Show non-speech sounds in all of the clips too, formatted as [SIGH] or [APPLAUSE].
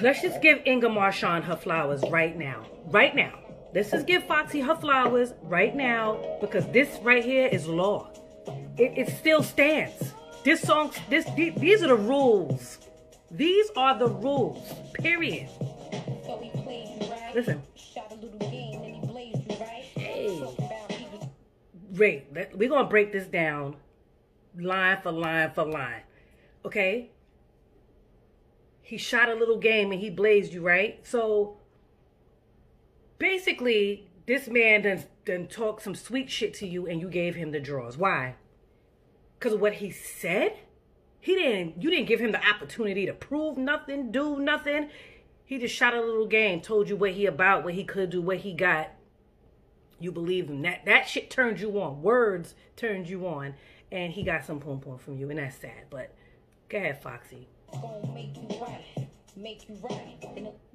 Let's just give Inga Marchand her flowers right now. Right now. Let's just give Foxy her flowers right now because this right here is law. It, it still stands. This song, this these are the rules. These are the rules. Period. Listen. Hey. Ray, we're gonna break this down line for line for line. Okay? He shot a little game and he blazed you, right? So basically, this man done, done talk some sweet shit to you and you gave him the draws. Why? Because of what he said? He didn't, you didn't give him the opportunity to prove nothing, do nothing. He just shot a little game, told you what he about, what he could do, what he got. You believe him. That that shit turned you on. Words turned you on. And he got some pom pom from you, and that's sad. But go ahead, Foxy.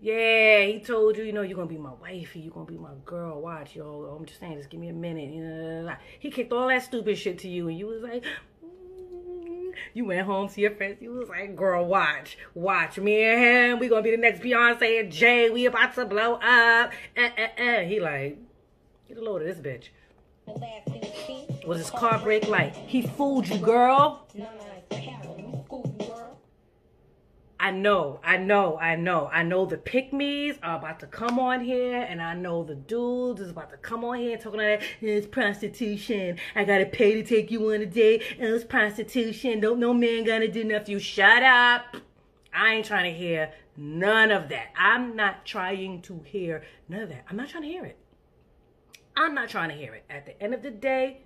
Yeah, he told you, you know, you're gonna be my wifey, you're gonna be my girl. Watch, yo. I'm just saying, just give me a minute. You know, he kicked all that stupid shit to you, and you was like, mm. you went home to your friends. You was like, girl, watch, watch me and him. We gonna be the next Beyonce and Jay. We about to blow up. Uh, uh, uh. He like, get a load of this bitch. Was his car brake light? He fooled you, girl. I know, I know, I know. I know the pick are about to come on here, and I know the dudes is about to come on here talking about it's prostitution. I gotta pay to take you on a date, and it's prostitution. Don't no man gonna do nothing. You shut up. I ain't trying to hear none of that. I'm not trying to hear none of that. I'm not trying to hear it. I'm not trying to hear it. At the end of the day,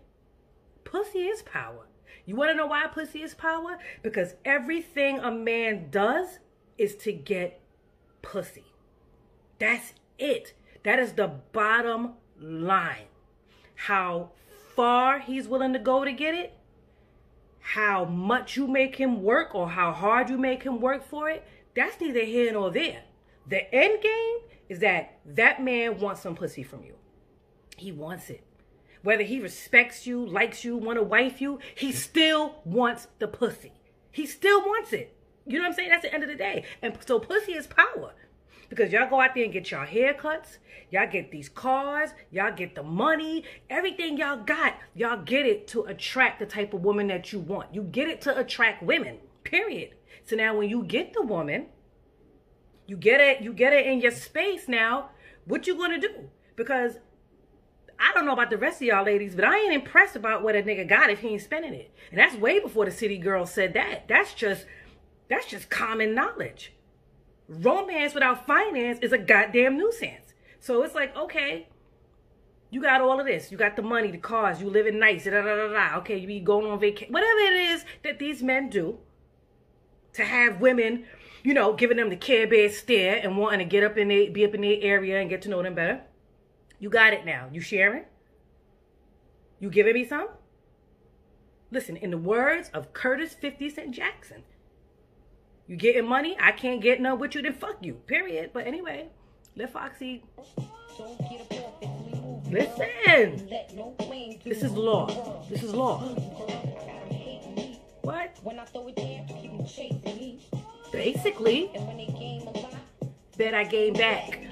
pussy is power. You want to know why pussy is power? Because everything a man does is to get pussy. That's it. That is the bottom line. How far he's willing to go to get it, how much you make him work or how hard you make him work for it, that's neither here nor there. The end game is that that man wants some pussy from you. He wants it. Whether he respects you, likes you, want to wife you, he still wants the pussy. He still wants it. You know what I'm saying? That's the end of the day. And so pussy is power. Because y'all go out there and get y'all haircuts, y'all get these cars, y'all get the money, everything y'all got, y'all get it to attract the type of woman that you want. You get it to attract women. Period. So now when you get the woman, you get it, you get it in your space now, what you gonna do? Because I don't know about the rest of y'all ladies, but I ain't impressed about what a nigga got if he ain't spending it. And that's way before the city girl said that. That's just that's just common knowledge. Romance without finance is a goddamn nuisance. So it's like, okay, you got all of this. You got the money, the cars, you living nice, da da da da. Okay, you be going on vacation. Whatever it is that these men do to have women, you know, giving them the care bear stare and wanting to get up in the, be up in their area and get to know them better you got it now. You sharing? You giving me some? Listen, in the words of Curtis 50 Cent Jackson, you getting money? I can't get none with you, then fuck you. Period. But anyway, let Foxy. Listen. This is law. This is law. What? Basically, bet I gained back.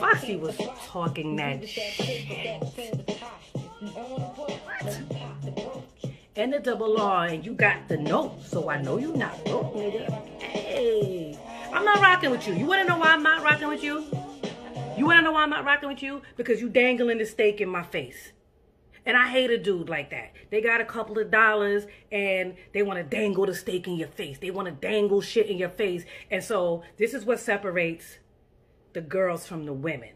Foxy was talking that shit. What? And the double R, and you got the note, so I know you not broke, nigga. Hey, I'm not rocking with you. You wanna know why I'm not rocking with you? You wanna know why I'm not rocking with you? Because you dangling the steak in my face. And I hate a dude like that. They got a couple of dollars and they want to dangle the steak in your face. They want to dangle shit in your face. And so this is what separates the girls from the women.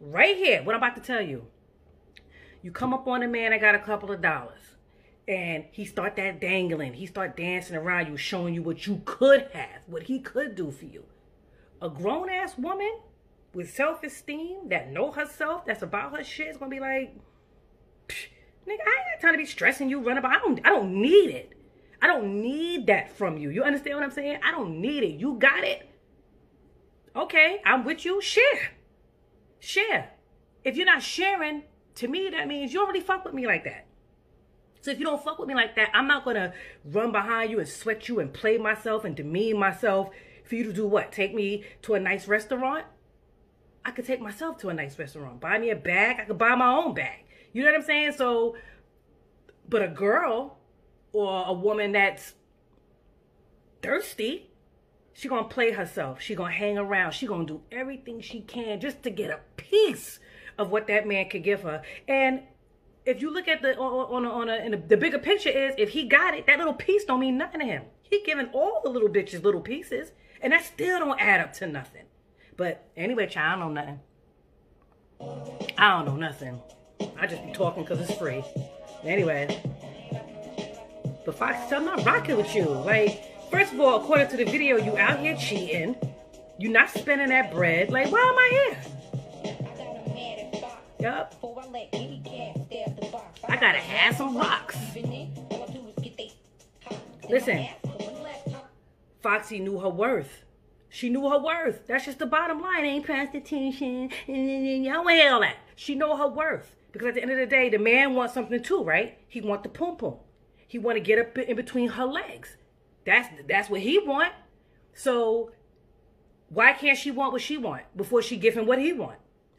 Right here, what I'm about to tell you. You come up on a man that got a couple of dollars and he start that dangling. He start dancing around you, showing you what you could have, what he could do for you. A grown ass woman with self esteem that know herself, that's about her shit, is gonna be like, nigga, I ain't got time to be stressing you, run about. I don't, I don't need it. I don't need that from you. You understand what I'm saying? I don't need it. You got it. Okay, I'm with you. Share. Share. If you're not sharing, to me, that means you don't really fuck with me like that. So if you don't fuck with me like that, I'm not gonna run behind you and sweat you and play myself and demean myself for you to do what? Take me to a nice restaurant? I could take myself to a nice restaurant. Buy me a bag. I could buy my own bag. You know what I'm saying? So, but a girl or a woman that's thirsty, she gonna play herself. She gonna hang around. She gonna do everything she can just to get a piece of what that man could give her. And if you look at the on on, on a, the, the bigger picture is if he got it, that little piece don't mean nothing to him. He giving all the little bitches little pieces, and that still don't add up to nothing. But anyway, child, I don't know nothing. I don't know nothing. I just be talking because it's free. Anyway. But Fox, I'm not rocking with you. Like, first of all, according to the video, you out here cheating. You're not spending that bread. Like, why am I here? Yup. I gotta have some rocks. Listen, Foxy knew her worth. She knew her worth. That's just the bottom line. Ain't prostitution. Y'all ain't all that. She know her worth. Because at the end of the day, the man wants something too, right? He want the pum pum. He want to get up in between her legs. That's that's what he want. So why can't she want what she want before she give him what he want?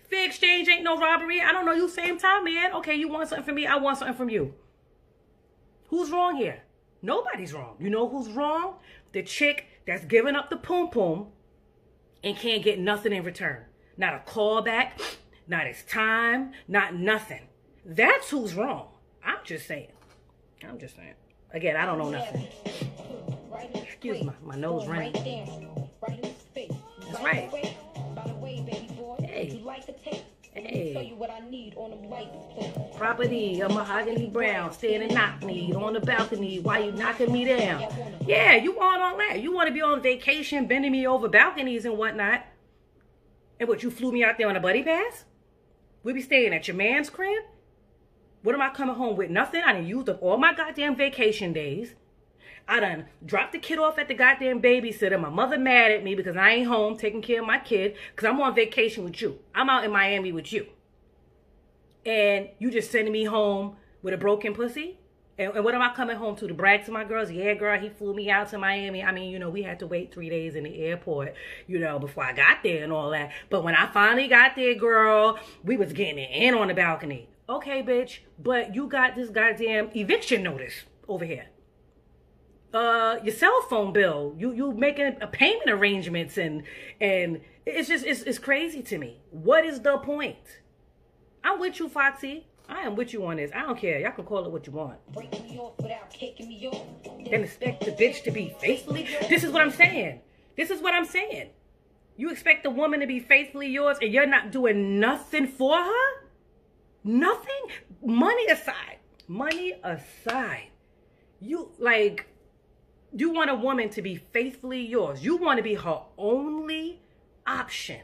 Fair exchange ain't no robbery. I don't know you same time, man. Okay, you want something from me, I want something from you. Who's wrong here? Nobody's wrong. You know who's wrong? The chick that's giving up the poom poom and can't get nothing in return. Not a callback, not his time, not nothing. That's who's wrong. I'm just saying. I'm just saying. Again, I don't know nothing. Excuse my, my nose running. That's right. right. By the way, baby boy, Hey. Hey. Property, a mahogany brown, standing knock me on the balcony while you knocking me down. Yeah, you want all that. You want to be on vacation, bending me over balconies and whatnot. And what, you flew me out there on a buddy pass? We be staying at your man's crib? What am I coming home with? Nothing. I didn't use up all my goddamn vacation days. I done dropped the kid off at the goddamn babysitter. My mother mad at me because I ain't home taking care of my kid because I'm on vacation with you. I'm out in Miami with you. And you just sending me home with a broken pussy? And, and, what am I coming home to? To brag to my girls? Yeah, girl, he flew me out to Miami. I mean, you know, we had to wait three days in the airport, you know, before I got there and all that. But when I finally got there, girl, we was getting it in on the balcony. Okay, bitch, but you got this goddamn eviction notice over here uh your cell phone bill. You you making a payment arrangements and and it's just it's it's crazy to me. What is the point? I'm with you, Foxy. I am with you on this. I don't care. Y'all can call it what you want. And expect the bitch to be faithfully. This is what I'm saying. This is what I'm saying. You expect the woman to be faithfully yours and you're not doing nothing for her? Nothing? Money aside. Money aside. You like you want a woman to be faithfully yours. You want to be her only option.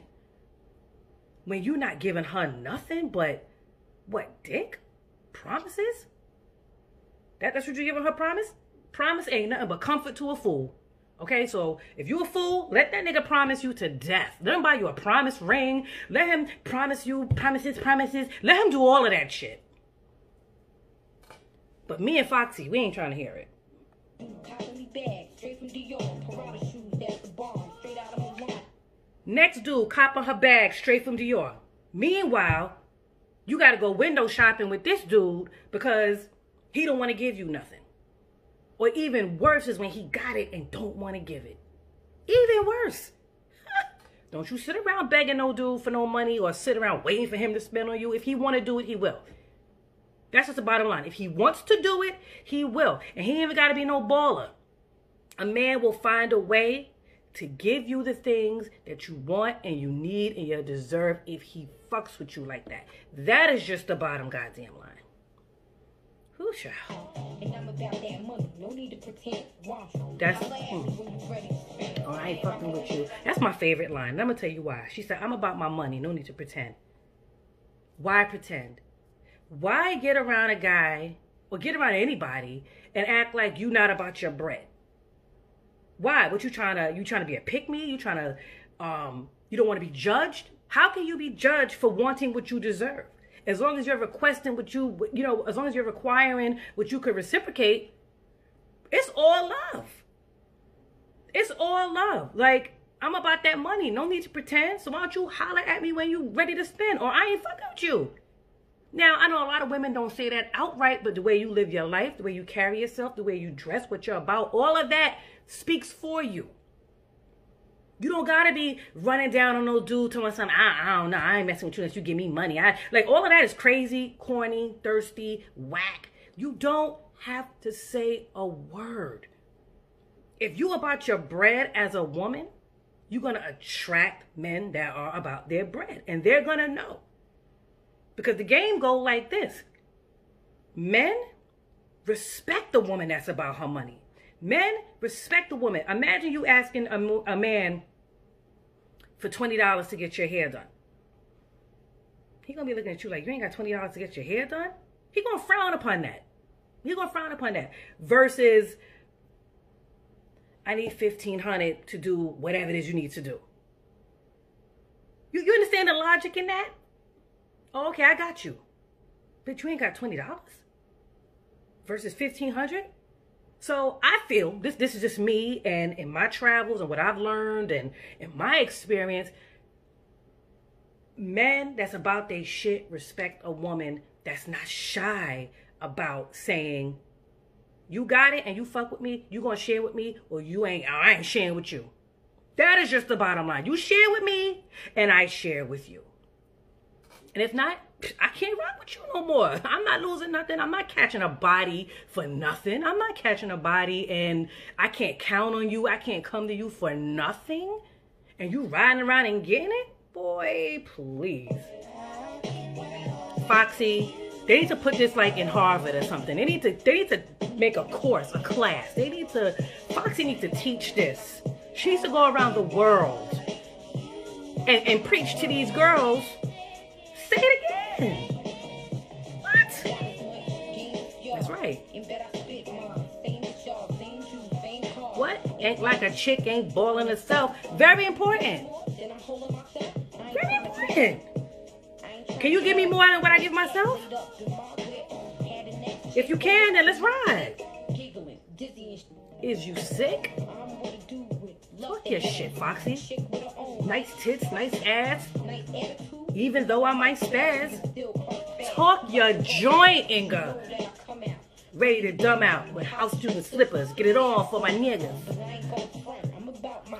When you're not giving her nothing but what, dick? Promises? That, that's what you're giving her promise? Promise ain't nothing but comfort to a fool. Okay, so if you a fool, let that nigga promise you to death. Let him buy you a promise ring. Let him promise you promises, promises. Let him do all of that shit. But me and Foxy, we ain't trying to hear it Next dude copping her bag straight from Dior. Meanwhile, you got to go window shopping with this dude because he don't want to give you nothing. Or even worse is when he got it and don't want to give it. Even worse. [LAUGHS] don't you sit around begging no dude for no money or sit around waiting for him to spend on you. If he want to do it, he will. That's just the bottom line. If he wants to do it, he will. And he ain't even got to be no baller. A man will find a way to give you the things that you want and you need and you deserve if he fucks with you like that. That is just the bottom goddamn line. Who shall? And I'm about that money. No need to pretend. That's hmm. Oh, I ain't fucking with you. That's my favorite line. And I'm gonna tell you why. She said, I'm about my money. No need to pretend. Why pretend? Why get around a guy or get around anybody and act like you not about your bread? Why? What you trying to? You trying to be a pick me? You trying to? Um, you don't want to be judged? How can you be judged for wanting what you deserve? As long as you're requesting what you, you know, as long as you're requiring what you could reciprocate, it's all love. It's all love. Like, I'm about that money. No need to pretend. So why don't you holler at me when you ready to spend? Or I ain't fucking with you. Now, I know a lot of women don't say that outright, but the way you live your life, the way you carry yourself, the way you dress, what you're about, all of that speaks for you. You don't gotta be running down on no dude telling something, I, I don't know, I ain't messing with you unless you give me money. I like all of that is crazy, corny, thirsty, whack. You don't have to say a word. If you about your bread as a woman, you're gonna attract men that are about their bread. And they're gonna know. Because the game go like this. Men respect the woman that's about her money. Men respect the woman. Imagine you asking a, a man for $20 to get your hair done. He gonna be looking at you like, you ain't got $20 to get your hair done? He gonna frown upon that. He gonna frown upon that. Versus, I need 1500 to do whatever it is you need to do. You, you understand the logic in that? Oh, okay, I got you. But you ain't got $20 versus 1500 so I feel this this is just me and in my travels and what I've learned and in my experience, men that's about they shit respect a woman that's not shy about saying, you got it and you fuck with me, you gonna share with me, or you ain't I ain't sharing with you. That is just the bottom line. You share with me and I share with you. And if not, I can't rock with you no more. [LAUGHS] I'm not losing nothing. I'm not catching a body for nothing. I'm not catching a body and I can't count on you. I can't come to you for nothing. And you riding around and getting it? Boy, please. Foxy, they need to put this like in Harvard or something. They need to they need to make a course, a class. They need to Foxy needs to teach this. She needs to go around the world and, and preach to these girls. What? That's right. What? Ain't like a chick ain't boiling herself. Very important. Very important. Can you give me more than what I give myself? If you can, then let's ride. Is you sick? Talk your shit, Foxy. Nice tits, nice ass. Even though I might spaz. Talk your joint, Inga. Ready to dumb out with house and slippers. Get it on for my niggas.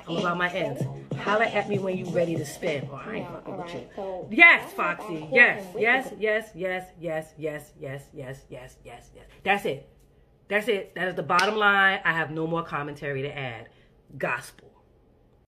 I'm about my ends. Holla at me when you ready to spin, or I ain't fucking with you. Yes, Foxy. Yes, yes, yes, yes, yes, yes, yes, yes, yes, yes, yes. That's it. That's it. That is the bottom line. I have no more commentary to add. Gospel.